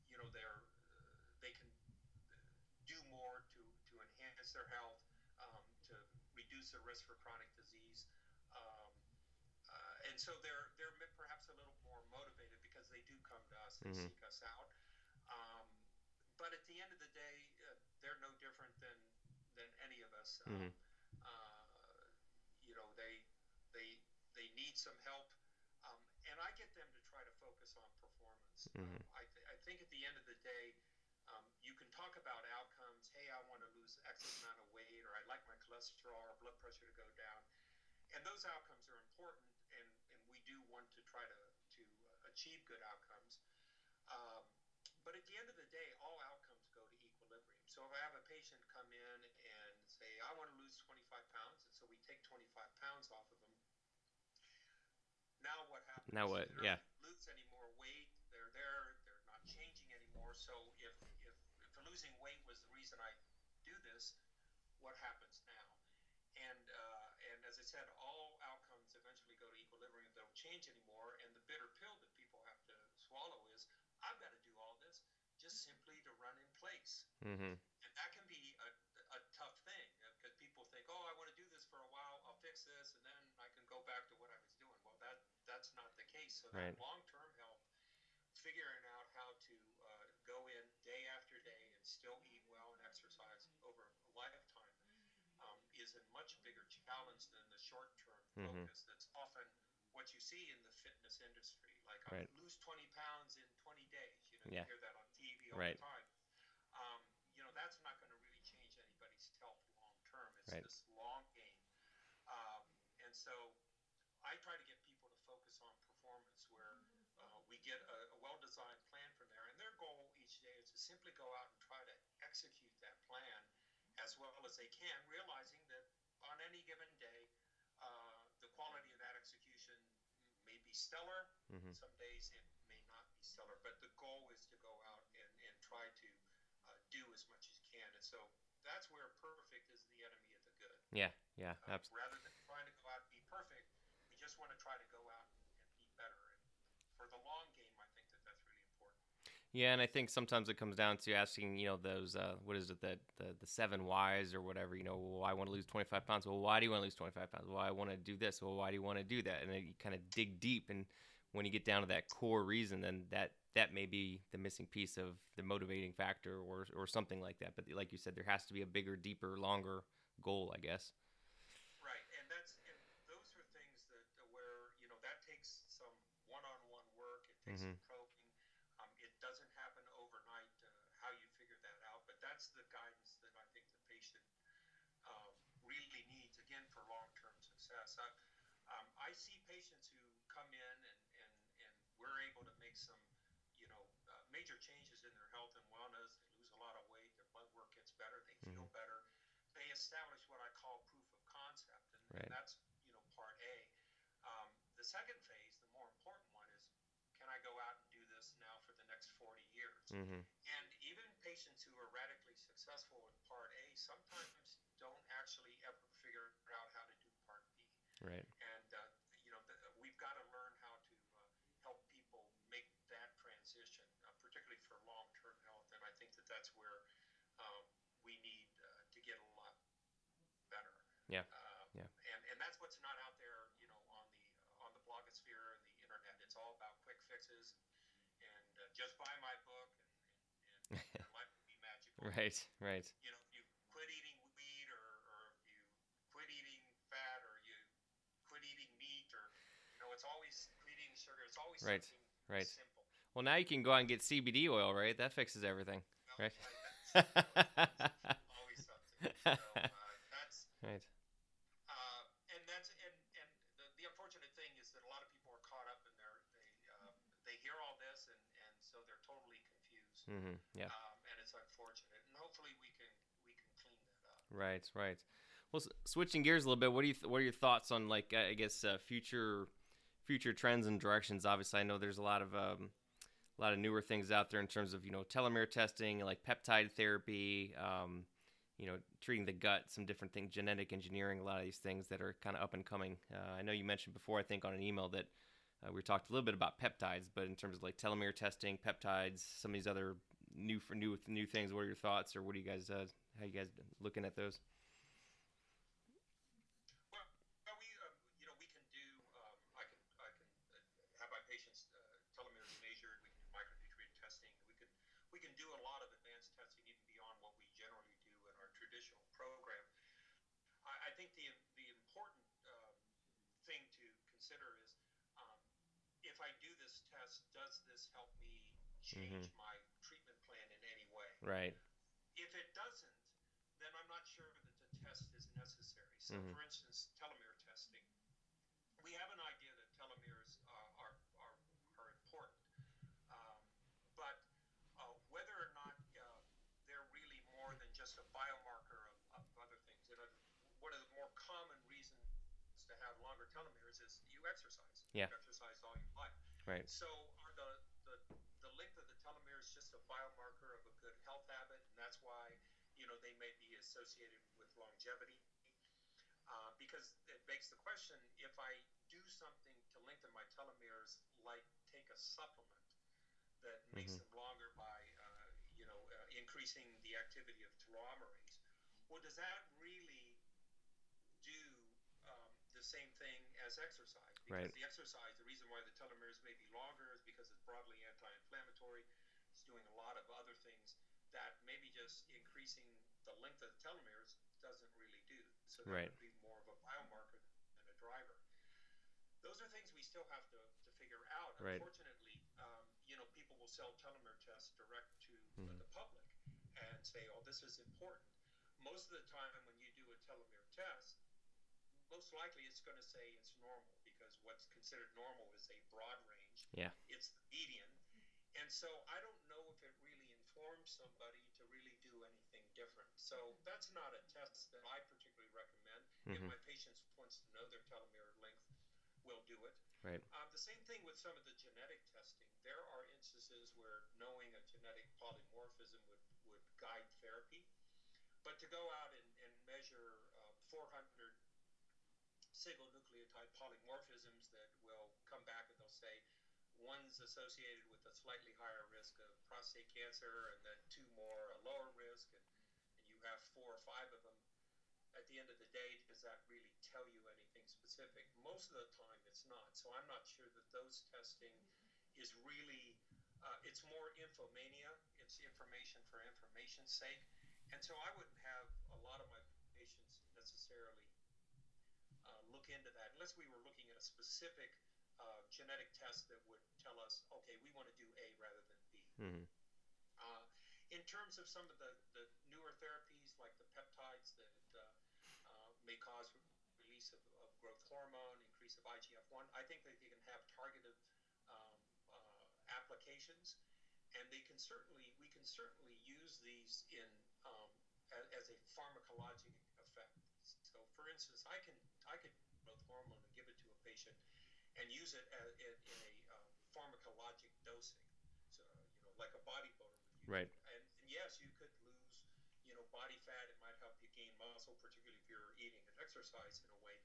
Speaker 2: you know, they're, uh, they can do more to, to their health, um, to reduce their risk for chronic disease. Um, uh, and so they're they're perhaps a little more motivated because they do come to us and
Speaker 1: Mhm.
Speaker 2: seek us out. Um, but at the end of the day, uh, they're no different than than any of us. Um,
Speaker 1: Mhm.
Speaker 2: uh, you know, they they they need some help, um, and I get them to try to focus on performance. Um,
Speaker 1: Mhm.
Speaker 2: I, th- I think at the end of the day, um, you can talk about outcomes. Hey, I want to lose X amount of weight, or I'd like my cholesterol or blood pressure to go down, and those outcomes are important, and, and we do want to try to to uh, achieve good outcomes. Um, but at the end of the day, all outcomes go to equilibrium. So if I have a patient come in and say, I want to lose 25 pounds, and so we take 25 pounds off of them, now what happens?
Speaker 1: Now what?
Speaker 2: They're
Speaker 1: Yeah.
Speaker 2: lose any more weight. They're there. They're not changing anymore. So if, if, if losing weight was the reason I this, what happens now? And uh, and as I said, all outcomes eventually go to equilibrium. They don't change anymore. And the bitter pill that people have to swallow is, I've got to do all this just simply to run in place.
Speaker 1: Mm-hmm.
Speaker 2: And that can be a, a tough thing because people think, oh, I want to do this for a while. I'll fix this, and then I can go back to what I was doing. Well, that that's not the case. So
Speaker 1: Right.
Speaker 2: that long-term health, figuring out how to uh, go in day after day and still eat well and exercise over a lifetime um, is a much bigger challenge than the short-term
Speaker 1: Mhm.
Speaker 2: focus. That's often what you see in the fitness industry. Like,
Speaker 1: Right.
Speaker 2: I lose 20 pounds in 20 days. You know,
Speaker 1: Yeah.
Speaker 2: you hear that on TV all
Speaker 1: Right.
Speaker 2: the time. Um, you know, that's not going to really change anybody's health long term. It's
Speaker 1: Right.
Speaker 2: this long game. Um, and so I try to get people to focus on performance where uh, we get a, a well designed plan from there. And their goal each day is to simply go out and try to execute that plan as well as they can, realizing that on any given day, uh, the quality of that execution may be stellar.
Speaker 1: Mhm.
Speaker 2: Some days it may not be stellar, but the goal is to go out and, and try to uh, do as much as you can. And so that's where perfect is the enemy of the good.
Speaker 1: Yeah. Yeah.
Speaker 2: Uh,
Speaker 1: Absolutely.
Speaker 2: rather than trying to go out and be perfect, we just want to try to go out and be better. And for the long game, I think that that's really important.
Speaker 1: Yeah, and I think sometimes it comes down to asking, you know, those uh, what is it that the the seven whys or whatever. You know, well, I want to lose 25 pounds. Well, why do you want to lose 25 pounds? Well, I want to do this. Well, why do you want to do that? And then you kind of dig deep, and when you get down to that core reason, then that that may be the missing piece of the motivating factor, or or something like that. But like you said, there has to be a bigger, deeper, longer goal, I guess.
Speaker 2: Right, and that's and those are things that where you know that takes some one-on-one work. It takes
Speaker 1: Mhm.
Speaker 2: some probing. Um, it doesn't happen overnight. Uh, how you figure that out, but that's the guidance that I think the patient um, really needs again for long-term success. I, um, I see patients who come in and, and, and we're able to make some, you know, uh, major changes in their health and wellness. They lose a lot of weight. Their blood work gets better. They feel
Speaker 1: Mhm.
Speaker 2: better. They establish what I call proof of concept, and,
Speaker 1: Right.
Speaker 2: and that's you know part A. Um, the second phase, the more important one, is can I go out and do this now for the next 40 years?
Speaker 1: Mm-hmm.
Speaker 2: And even patients who are radically successful in Part A sometimes don't actually ever figure out how to do Part B.
Speaker 1: Right.
Speaker 2: And uh, you know, the, we've got to learn how to uh, help people make that transition, uh, particularly for long-term health. And I think that that's where um, we need uh, to get a lot better.
Speaker 1: Yeah.
Speaker 2: Uh,
Speaker 1: Yeah.
Speaker 2: And and that's what's not out there, you know, on the on the blogosphere and the internet. It's all fixes and uh, just buy my book and, and, and life will be magical.
Speaker 1: Right. Right.
Speaker 2: You know, if you quit eating weed or, or you quit eating fat or you quit eating meat or you know, it's always quit eating sugar. It's always
Speaker 1: Right,
Speaker 2: something
Speaker 1: right.
Speaker 2: simple.
Speaker 1: Well, now you can go out and get CBD oil, right? That fixes everything.
Speaker 2: Well,
Speaker 1: Right.
Speaker 2: something. So, uh, that's
Speaker 1: right.
Speaker 2: Uh, and that's and and the, the unfortunate thing is that a lot of people are caught up in their they uh, they hear all this and and so they're totally confused.
Speaker 1: Mm-hmm. Yeah.
Speaker 2: Um, and it's unfortunate. And hopefully we can we can clean that up.
Speaker 1: Right, right. Well, s- switching gears a little bit, what do you th- what are your thoughts on like I guess uh, future future trends and directions? Obviously, I know there's a lot of um, a lot of newer things out there in terms of you know telomere testing, like peptide therapy, um, you know treating the gut, some different things, genetic engineering, a lot of these things that are kind of up and coming. Uh, I know you mentioned before, I think on an email that uh, we talked a little bit about peptides, but in terms of like telomere testing, peptides, some of these other new for new new things. What are your thoughts, or what do you guys uh, how you guys looking at those?
Speaker 2: Well, well, we um, you know we can do um, I can I can uh, have my patients uh, telomeres measured. We can do micronutrient testing. We can we can do a lot of advanced testing even beyond what we generally do in our traditional program. I, I think the the important um, thing to consider is um, if I do this test, does this help me change my treatment plan in any way?
Speaker 1: Right.
Speaker 2: If it doesn't, then I'm not sure that the test is necessary. So,
Speaker 1: Mhm.
Speaker 2: for instance, telomere testing. We have an idea that telomeres uh, are, are, are important, um, but uh, whether or not uh, they're really more than just a biomarker of, of other things. You know, one of the more common reasons to have longer telomeres is you exercise.
Speaker 1: Yeah.
Speaker 2: You've exercised all your life.
Speaker 1: Right.
Speaker 2: So are the, the the length of the telomeres just a biomarker of a good health habit, and that's why you know they may be associated with longevity. Uh, because it begs the question: if I do something to lengthen my telomeres, like take a supplement that makes
Speaker 1: Mhm.
Speaker 2: them longer by uh, you know uh, increasing the activity of telomerase, well, does that really the same thing as exercise? Because
Speaker 1: Right.
Speaker 2: the exercise, the reason why the telomeres may be longer is because it's broadly anti-inflammatory. It's doing a lot of other things that maybe just increasing the length of the telomeres doesn't really do. So that
Speaker 1: Right.
Speaker 2: would be more of a biomarker than a driver. Those are things we still have to, to figure out.
Speaker 1: Right.
Speaker 2: Unfortunately, um, you know, people will sell telomere tests direct to
Speaker 1: Mhm.
Speaker 2: the public and say, "Oh, this is important." Most of the time, when you do a telomere test, most likely it's going to say it's normal because what's considered normal is a broad range.
Speaker 1: Yeah.
Speaker 2: It's the median. And so I don't know if it really informs somebody to really do anything different. So that's not a test that I particularly recommend. If
Speaker 1: Mhm.
Speaker 2: my patients wants to know their telomere length, we'll do it.
Speaker 1: Right.
Speaker 2: Um, the same thing with some of the genetic testing. There are instances where knowing a genetic polymorphism would, would guide therapy. But to go out and, and measure uh, 400 single nucleotide polymorphisms that will come back and they'll say, one's associated with a slightly higher risk of prostate cancer, and then two more a lower risk, and, and you have four or five of them. At the end of the day, does that really tell you anything specific? Most of the time, it's not. So I'm not sure that those testing is really. Uh, it's more infomania. It's information for information's sake, and so I wouldn't have a lot of my patients necessarily uh, look into that unless we were looking at a specific uh, genetic test that would tell us, okay, we want to do A rather than B.
Speaker 1: Mm-hmm.
Speaker 2: Uh, in terms of some of the, the newer therapies like the peptides that uh, uh, may cause release of, of, growth hormone, increase of IGF-1, I think that they can have targeted um, uh, applications, and they can certainly we can certainly use these in um, as, as a pharmacologic effect. So, for instance, I can I could growth hormone and give it to a patient and use it as, in, in a um, pharmacologic dosing. So, you know, like a bodybuilder would use.
Speaker 1: Right.
Speaker 2: And, and, yes, you could lose, you know, body fat. It might help you gain muscle, particularly if you're eating and exercise in a way.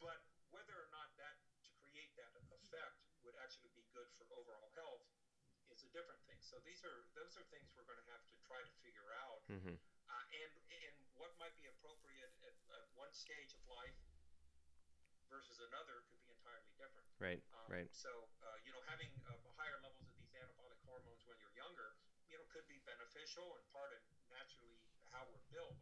Speaker 2: But whether or not that to create that effect would actually be good for overall health is a different thing. So these are those are things we're going to have to try to figure out.
Speaker 1: Mm-hmm.
Speaker 2: Uh, and and what might be appropriate at, at one stage of life versus another could be entirely different.
Speaker 1: Right.
Speaker 2: Um,
Speaker 1: right.
Speaker 2: So uh, you know, having uh, higher levels of these anabolic hormones when you're younger, you know, could be beneficial and part of naturally how we're built.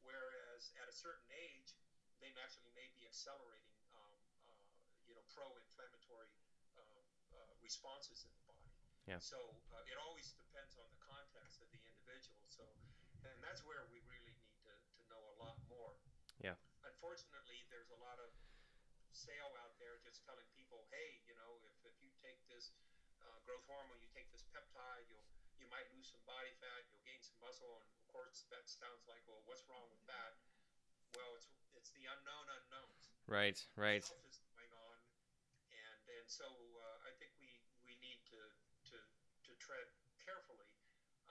Speaker 2: Whereas at a certain age, they naturally may be accelerating, um, uh, you know, pro-inflammatory uh, uh, responses in the body.
Speaker 1: Yeah.
Speaker 2: So uh, it always depends on the context of the individual. So, and that's where we really need to, to know a lot more.
Speaker 1: Yeah.
Speaker 2: Unfortunately, there's a lot of sale out there just telling people, hey, you know, if, if you take this uh, growth hormone, you take this peptide, you'll you might lose some body fat, you'll gain some muscle, and of course that sounds like, well, what's wrong with that? Well, it's it's the unknown unknowns.
Speaker 1: Right. Right.
Speaker 2: What is going on, and and so uh, I think we we need to to to tread carefully,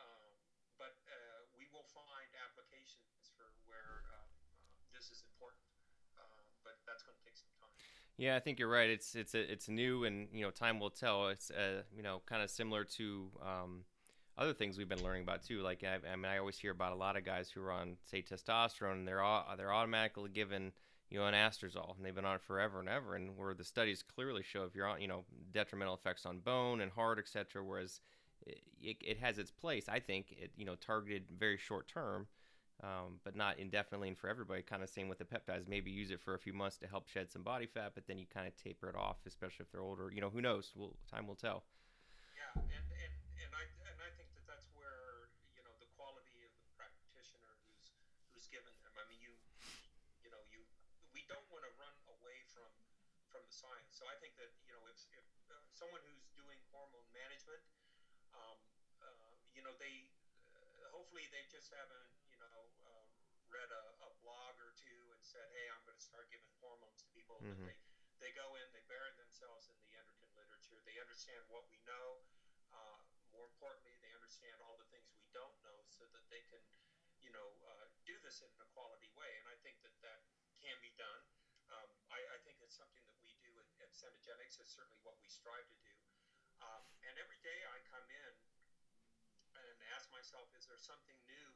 Speaker 2: um, but uh, we will find applications for where uh, uh this is important. Uh, but that's going to take some time.
Speaker 1: Yeah, I think you're right. It's it's a, it's new, and you know, time will tell. It's uh, you know, kind of similar to um, other things we've been learning about too. Like I, I mean, I always hear about a lot of guys who are on say testosterone, and they're all, they're automatically given you know an anastrozole, and they've been on it forever and ever. And where the studies clearly show if you're on, you know, detrimental effects on bone and heart, etc. Whereas it, it has its place, I think, it you know targeted very short term. Um, but not indefinitely and for everybody. Kind of same with the peptides. Maybe use it for a few months to help shed some body fat, but then you kind of taper it off, especially if they're older. You know, who knows? Well, time will tell.
Speaker 2: Yeah, and, and, and I and I think that that's where you know the quality of the practitioner who's who's given them. I mean, you you know you we don't want to run away from from the science. So I think that you know if if uh, someone who's doing hormone management, um, uh, you know they uh, hopefully they just haven't read a, a blog or two and said, hey, I'm going to start giving hormones to people.
Speaker 1: Mhm.
Speaker 2: They they go in, they bury themselves in the endocrine literature. They understand what we know. Uh, more importantly, they understand all the things we don't know, so that they can, you know, uh, do this in a quality way. And I think that that can be done. Um, I, I think it's something that we do at, at Cenegenics. It's certainly what we strive to do. Um, and every day I come in and ask myself, is there something new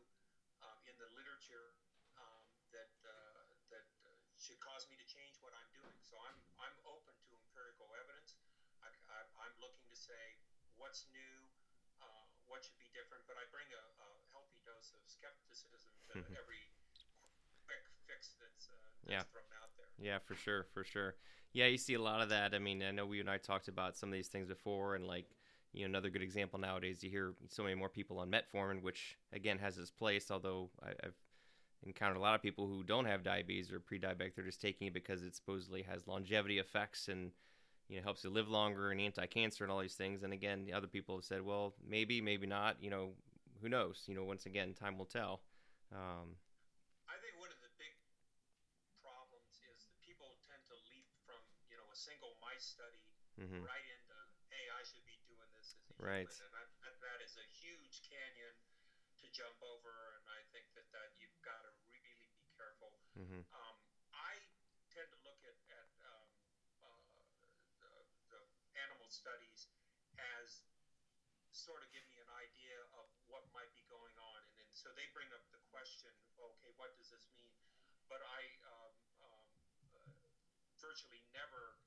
Speaker 2: um, in the literature um, that uh, that uh, should cause me to change what I'm doing? So I'm I'm open to empirical evidence. I, I, I'm looking to say what's new, uh, what should be different, but I bring a, a healthy dose of skepticism to every quick fix that's, uh, that's
Speaker 1: Yeah.
Speaker 2: thrown out there.
Speaker 1: Yeah, for sure, for sure. Yeah, you see a lot of that. I mean, I know we and I talked about some of these things before, and like, you know, another good example nowadays, you hear so many more people on metformin, which again has its place. Although I, I've encountered a lot of people who don't have diabetes or pre-diabetic, they're just taking it because it supposedly has longevity effects and you know helps you live longer and anti-cancer and all these things. And again, the other people have said, well, maybe, maybe not. You know, who knows? You know, once again, time will tell. Um,
Speaker 2: I think one of the big problems is that people tend to leap from you know a single mice study
Speaker 1: mhm.
Speaker 2: right into hey I should be doing this as a
Speaker 1: Right.
Speaker 2: human, and that, that is a huge canyon to jump over, and I think that that you've got to really be careful.
Speaker 1: Mhm.
Speaker 2: Um, I tend to look at, at um, uh, studies has sort of given me an idea of what might be going on. And then so they bring up the question, okay, what does this mean? But I um, um, uh, virtually never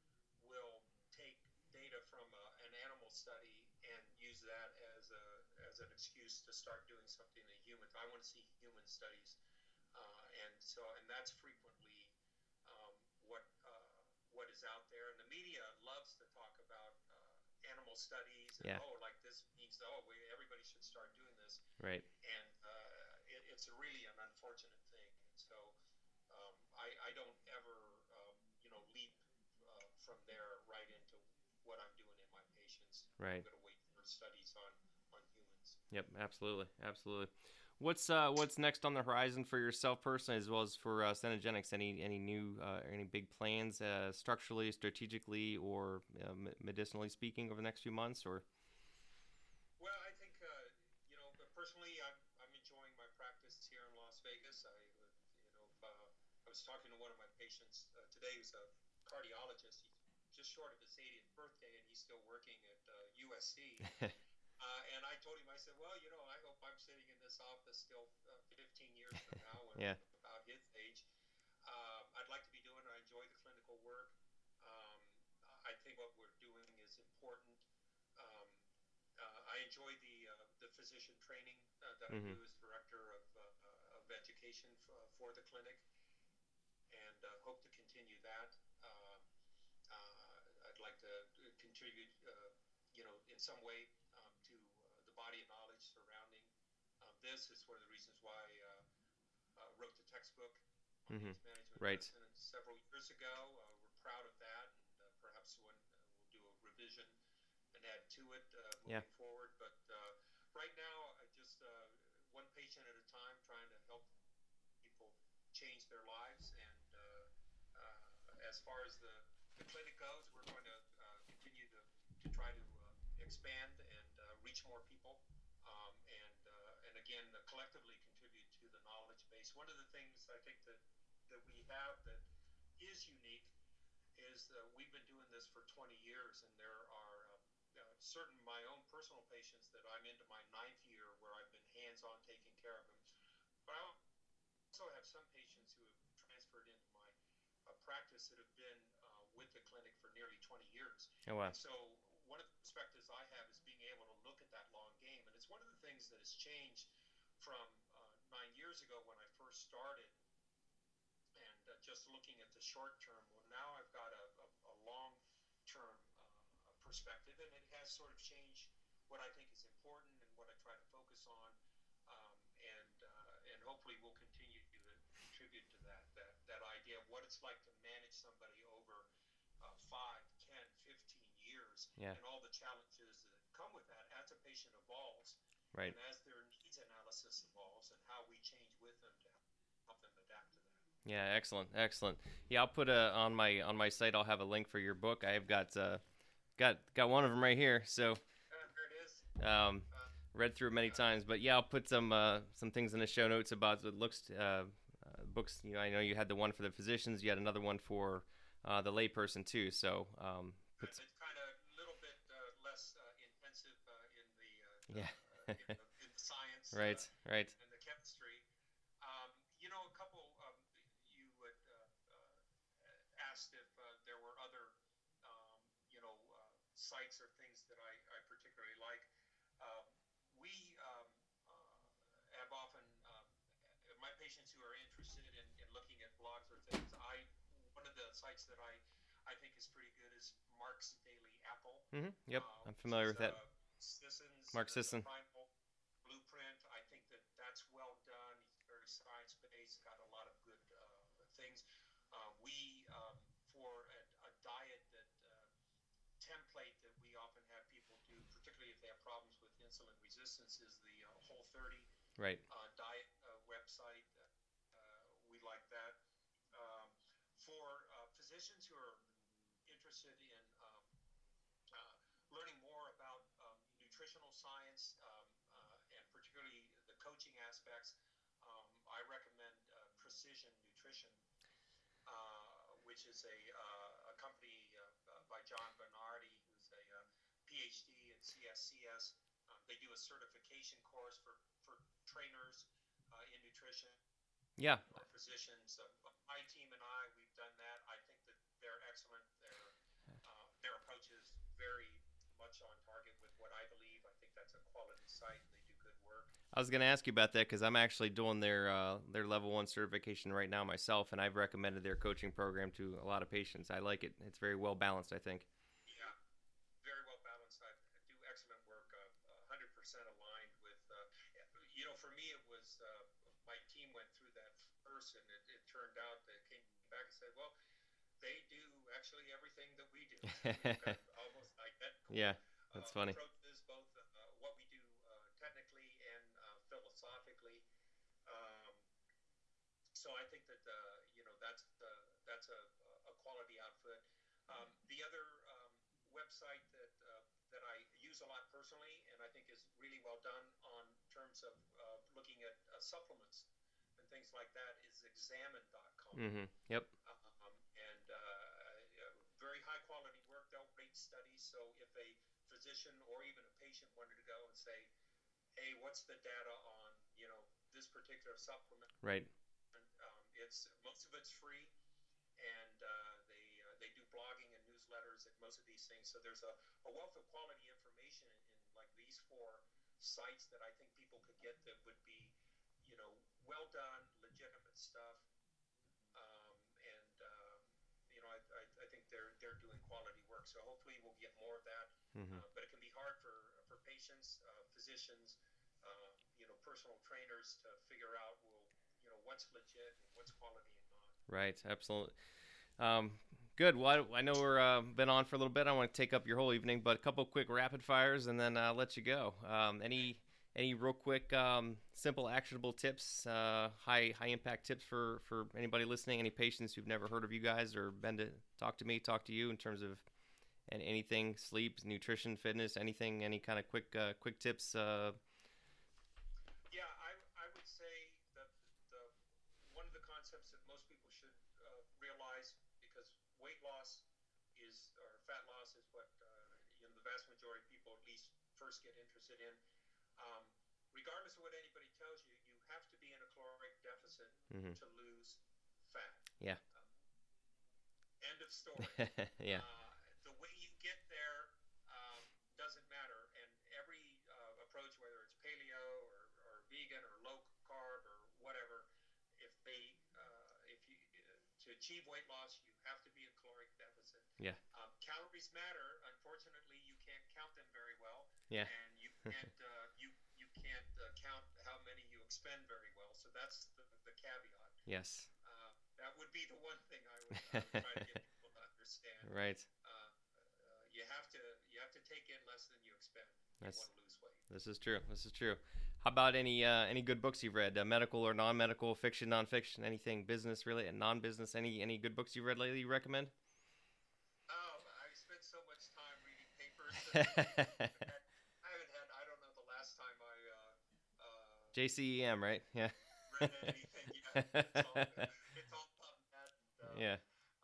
Speaker 2: will take data from a, an animal study that as a as an excuse to start doing something in humans. I want to see human studies, uh, and so and that's frequently um, what uh, what is out there. And the media loves to talk about uh, animal studies. And,
Speaker 1: Yeah.
Speaker 2: Oh, like this means oh, we, everybody should start doing this
Speaker 1: Right.
Speaker 2: and uh, it, it's really an unfortunate thing. And so um, I, I don't ever, um, you know, leap uh, from there right into what I'm doing in my patients.
Speaker 1: Right.
Speaker 2: Studies on, on humans.
Speaker 1: Yep, absolutely, absolutely. What's uh what's next on the horizon for yourself personally, as well as for uh, Cenegenics? Any any new uh, any big plans, uh, structurally, strategically, or uh, medicinally speaking, over the next few months? Or
Speaker 2: Well, I think, uh, you know, personally, I'm, I'm enjoying my practice here in Las Vegas. I, you know, uh, I was talking to one of my patients uh, today who's a cardiologist. Just short of his 80th birthday, and he's still working at uh, USC. Uh, and I told him, I said, well, you know, I hope I'm sitting in this office still uh, 15 years from now when
Speaker 1: Yeah.
Speaker 2: I'm about his age. Um, I'd like to be doing it. I enjoy the clinical work. Um, I think what we're doing is important. Um, uh, I enjoy the uh, the physician training uh, that
Speaker 1: Mhm.
Speaker 2: I do as director of, uh, of education for, for the clinic, and uh, hope to continue that. Uh, uh, I'd like to contribute, uh, you know, in some way um, to uh, the body of knowledge surrounding uh, this. Is one of the reasons why uh, uh, wrote the textbook on
Speaker 1: Mhm.
Speaker 2: Management
Speaker 1: Right.
Speaker 2: several years ago. Uh, we're proud of that, and uh, perhaps one uh, we'll do a revision and add to it uh, moving
Speaker 1: Yeah.
Speaker 2: forward. But uh, right now, I just uh, one patient at a time, trying to help people change their lives. And uh, uh, as far as the, the clinic goes, we're going to uh, continue to, to try to uh, expand and uh, reach more people. Um, and uh, and again, uh, collectively contribute to the knowledge base. One of the things I think that that we have that is unique is uh, we've been doing this for 20 years, and there are uh, uh, certain my own personal patients that I'm into my ninth year where I've been hands-on taking care of them. But I also have some patients who have transferred into my uh, practice that have been uh, with the clinic for nearly 20 years.
Speaker 1: oh wow,
Speaker 2: And so one of the perspectives I have is being able to look at that long game, and it's one of the things that has changed from uh, nine years ago when I first started, and uh, just looking at the short term. Well, now I've got a, a, a long term uh, perspective, and it has sort of changed what I think is important and what I try to focus on, um, and uh, and hopefully we'll continue to contribute to that that that idea of what it's like to manage somebody over uh, 5, 10, 15 years,
Speaker 1: Yeah.
Speaker 2: and all the challenges that come with that as a patient evolves,
Speaker 1: right.
Speaker 2: and as their needs analysis evolves, and how we change with them to help them adapt to that.
Speaker 1: Yeah, excellent, excellent. Yeah, I'll put a on my on my site. I'll have a link for your book. I've got uh, got got one of them right here. So
Speaker 2: Uh, there it is.
Speaker 1: um, read through it many times. But yeah, I'll put some uh, some things in the show notes about the looks uh, uh, books. You know, I know you had the one for the physicians. You had another one for uh, the layperson too. So um,
Speaker 2: It's kind of a little bit uh, less uh, intensive uh, in the uh,
Speaker 1: Yeah.
Speaker 2: Uh, in, the, in the science uh,
Speaker 1: right, right.
Speaker 2: and the chemistry. Um, you know, a couple. Um, you had uh, uh, asked if uh, there were other, um, you know, uh, sites or things that I, I particularly like. Um, we um, uh, have often um, my patients who are interested in, in looking at blogs or things. I one of the sites that I I think is pretty good is Mark's Daily Apple.
Speaker 1: hmm Yep,
Speaker 2: uh,
Speaker 1: I'm familiar with that.
Speaker 2: uh,
Speaker 1: Mark
Speaker 2: uh,
Speaker 1: Sisson.
Speaker 2: Primal Blueprint. I think that that's well done. He's very science based, got a lot of good uh, things. Uh, we, um, for a, a diet that uh, template that we often have people do, particularly if they have problems with insulin resistance, is the uh, Whole 30
Speaker 1: Right.
Speaker 2: uh, diet uh, website. Uh, we like that. Um, for uh, physicians who are interested in um, uh, learning more about um, nutritional science um, uh, and particularly the coaching aspects, um, I recommend uh, Precision Nutrition, uh, which is a, uh, a company by John Berardi, who's a, uh, PhD in CSCS. They do a certification course for, for trainers uh, in nutrition
Speaker 1: Yeah.
Speaker 2: or physicians. Uh, my team and I, we've done that. I think that they're excellent. Their uh, their approach is very much on target with what I believe. I think that's a quality site. They do good work.
Speaker 1: I was going to ask you about that because I'm actually doing their uh, their level one certification right now myself, and I've recommended their coaching program to a lot of patients. I like it. It's very well balanced. I think.
Speaker 2: Yeah, very well balanced. I do excellent work. Uh, 100% aligned with. Uh, you know, for me, it was uh, my team went through that first, and it, it turned out they came back and said, "Well, they do actually everything that we do, kind of almost identical."
Speaker 1: yeah, that's
Speaker 2: uh,
Speaker 1: funny.
Speaker 2: Approaches both uh, what we do uh, technically and uh, philosophically. Um, so I think that uh, you know that's that's a, a quality outfit. Um, the other um, website that uh, that I use a lot personally, and I think is really well done on terms of uh, looking at uh, supplements and things like that, is examine.com
Speaker 1: Mm-hmm. Yep.
Speaker 2: um, and uh, very high quality work. They'll rate studies. So if a physician or even a patient wanted to go and say, "Hey, what's the data on you know this particular supplement?"
Speaker 1: Right.
Speaker 2: Um, it's most of it's free, and uh, they uh, they do blogging and newsletters and most of these things. So there's a, a wealth of quality information in, in like these four sites that I think people could get that would be, you know, well done, legitimate stuff. Um, and um, you know, I, I, I think they're they're doing quality work. So hopefully we'll get more of that.
Speaker 1: Mm-hmm.
Speaker 2: Uh, but it can be hard for for patients, uh, physicians, uh, you know, personal trainers to figure out well, you know, what's legit and what's quality and not.
Speaker 1: Right. Absolutely. Um, good. Well, I, I know we're uh, been on for a little bit. I want to take up your whole evening, but a couple quick rapid fires, and then I'll let you go. Um, any any real quick, um, simple, actionable tips, uh, high high impact tips for for anybody listening? Any patients who've never heard of you guys or been to talk to me, talk to you in terms of and anything sleep, nutrition, fitness, anything, any kind of quick uh, quick tips. Uh,
Speaker 2: Yeah, I, I would say that the one of the concepts that most people should uh, realize because weight loss is or fat loss is what uh, you know the vast majority of people at least first get interested in. Um, regardless of what anybody tells you, you have to be in a caloric deficit
Speaker 1: Mhm.
Speaker 2: to lose fat.
Speaker 1: Yeah.
Speaker 2: Um, end of story.
Speaker 1: yeah.
Speaker 2: Uh, the way you get there um, doesn't matter, and every uh, approach, whether it's paleo or, or vegan or low carb or whatever, if they, uh, if you, uh, to achieve weight loss, you have to be in caloric deficit.
Speaker 1: Yeah.
Speaker 2: Um, calories matter. Unfortunately, you can't count them very well.
Speaker 1: Yeah.
Speaker 2: And you can't, uh, you you can't uh, count how many you expend very well. So that's the, the caveat.
Speaker 1: Yes.
Speaker 2: Uh, that would be the one thing I would, I would try to get people to understand
Speaker 1: Right.
Speaker 2: uh, uh, you have to you have to take in less than you expend.
Speaker 1: That's-
Speaker 2: you want to lose weight.
Speaker 1: This is true. This is true. How about any uh, any good books you've read, uh, medical or non-medical, fiction, non-fiction, anything business related, non-business? Any any good books you've read lately you recommend?
Speaker 2: Oh, I spent so much time reading papers. that I haven't had. I don't know the last time I uh, uh,
Speaker 1: JCEM, right? Yeah.
Speaker 2: read anything yet. It's all, it's all. And, uh,
Speaker 1: Yeah.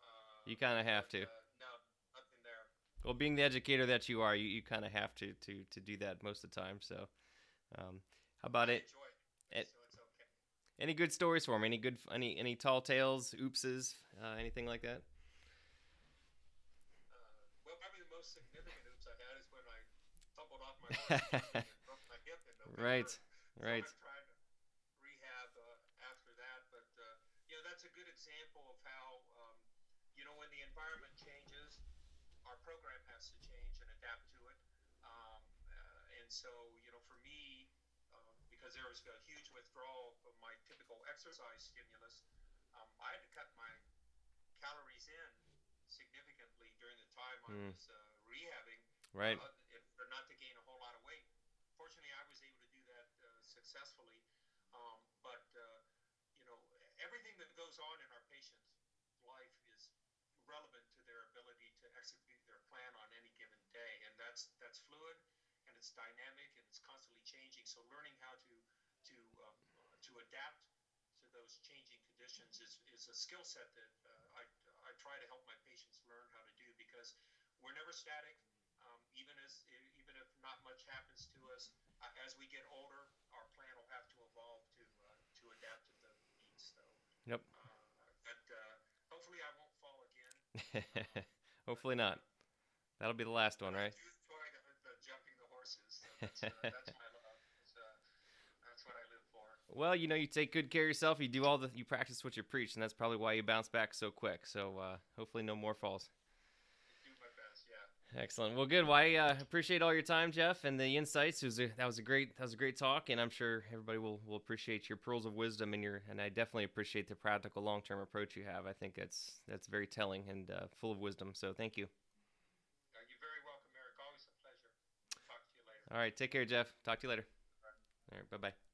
Speaker 2: Uh,
Speaker 1: You kinda have to.
Speaker 2: Uh, no, nothing there.
Speaker 1: Well, being the educator that you are, you, you kind of have to, to to do that most of the time. So, um, how about
Speaker 2: I
Speaker 1: it?
Speaker 2: it,
Speaker 1: it-
Speaker 2: so it's okay.
Speaker 1: Any good stories for me? Any good, any any tall tales, oopses, uh, anything like that?
Speaker 2: Uh, well, probably the most significant oops I had is when I tumbled off my horse and broke my hip November.
Speaker 1: Right,
Speaker 2: So
Speaker 1: right.
Speaker 2: I'm trying to rehab uh, after that, but uh, you know that's a good example of how um, you know when the environment changes, our program has to change and adapt to it. Um, uh, and so you know, for me, uh, because there was a huge withdrawal of my typical exercise stimulus, um, I had to cut my calories in significantly during the time I
Speaker 1: Mm.
Speaker 2: was uh, rehabbing
Speaker 1: Right.
Speaker 2: uh, if, or not to gain a whole lot of weight. Fortunately, I was able to do that uh, successfully. Um, but uh, you know, everything that goes on in our patient's life is relevant to their ability to execute their plan on any given day, and that's that's fluid and it's dynamic and it's constantly changing. So learning how to to um, to adapt those changing conditions is, is a skill set that uh, I, I try to help my patients learn how to do because we're never static. Um, even as even if not much happens to us, uh, as we get older, our plan will have to evolve to uh, to adapt to the needs. So.
Speaker 1: Yep.
Speaker 2: Uh, but uh, hopefully, I won't fall again.
Speaker 1: Hopefully not. That'll be the last one, right?
Speaker 2: do the, the jumping the horses. So that's, uh, that's my love. It's, uh, that's what I live for.
Speaker 1: Well, you know, you take good care of yourself. You do all the, you practice what you preach, and that's probably why you bounce back so quick. So uh, hopefully, no more falls.
Speaker 2: Do my best. Yeah.
Speaker 1: Excellent. Well, good. Well, I uh, appreciate all your time, Jeff, and the insights. It was a, that was a great that was a great talk, and I'm sure everybody will, will appreciate your pearls of wisdom and your and I definitely appreciate the practical long term approach you have. I think that's that's very telling and uh, full of wisdom. So thank you.
Speaker 2: You're very welcome, Eric. Always a pleasure. Talk to you later.
Speaker 1: All right, take care, Jeff. Talk to you later. All right, bye bye.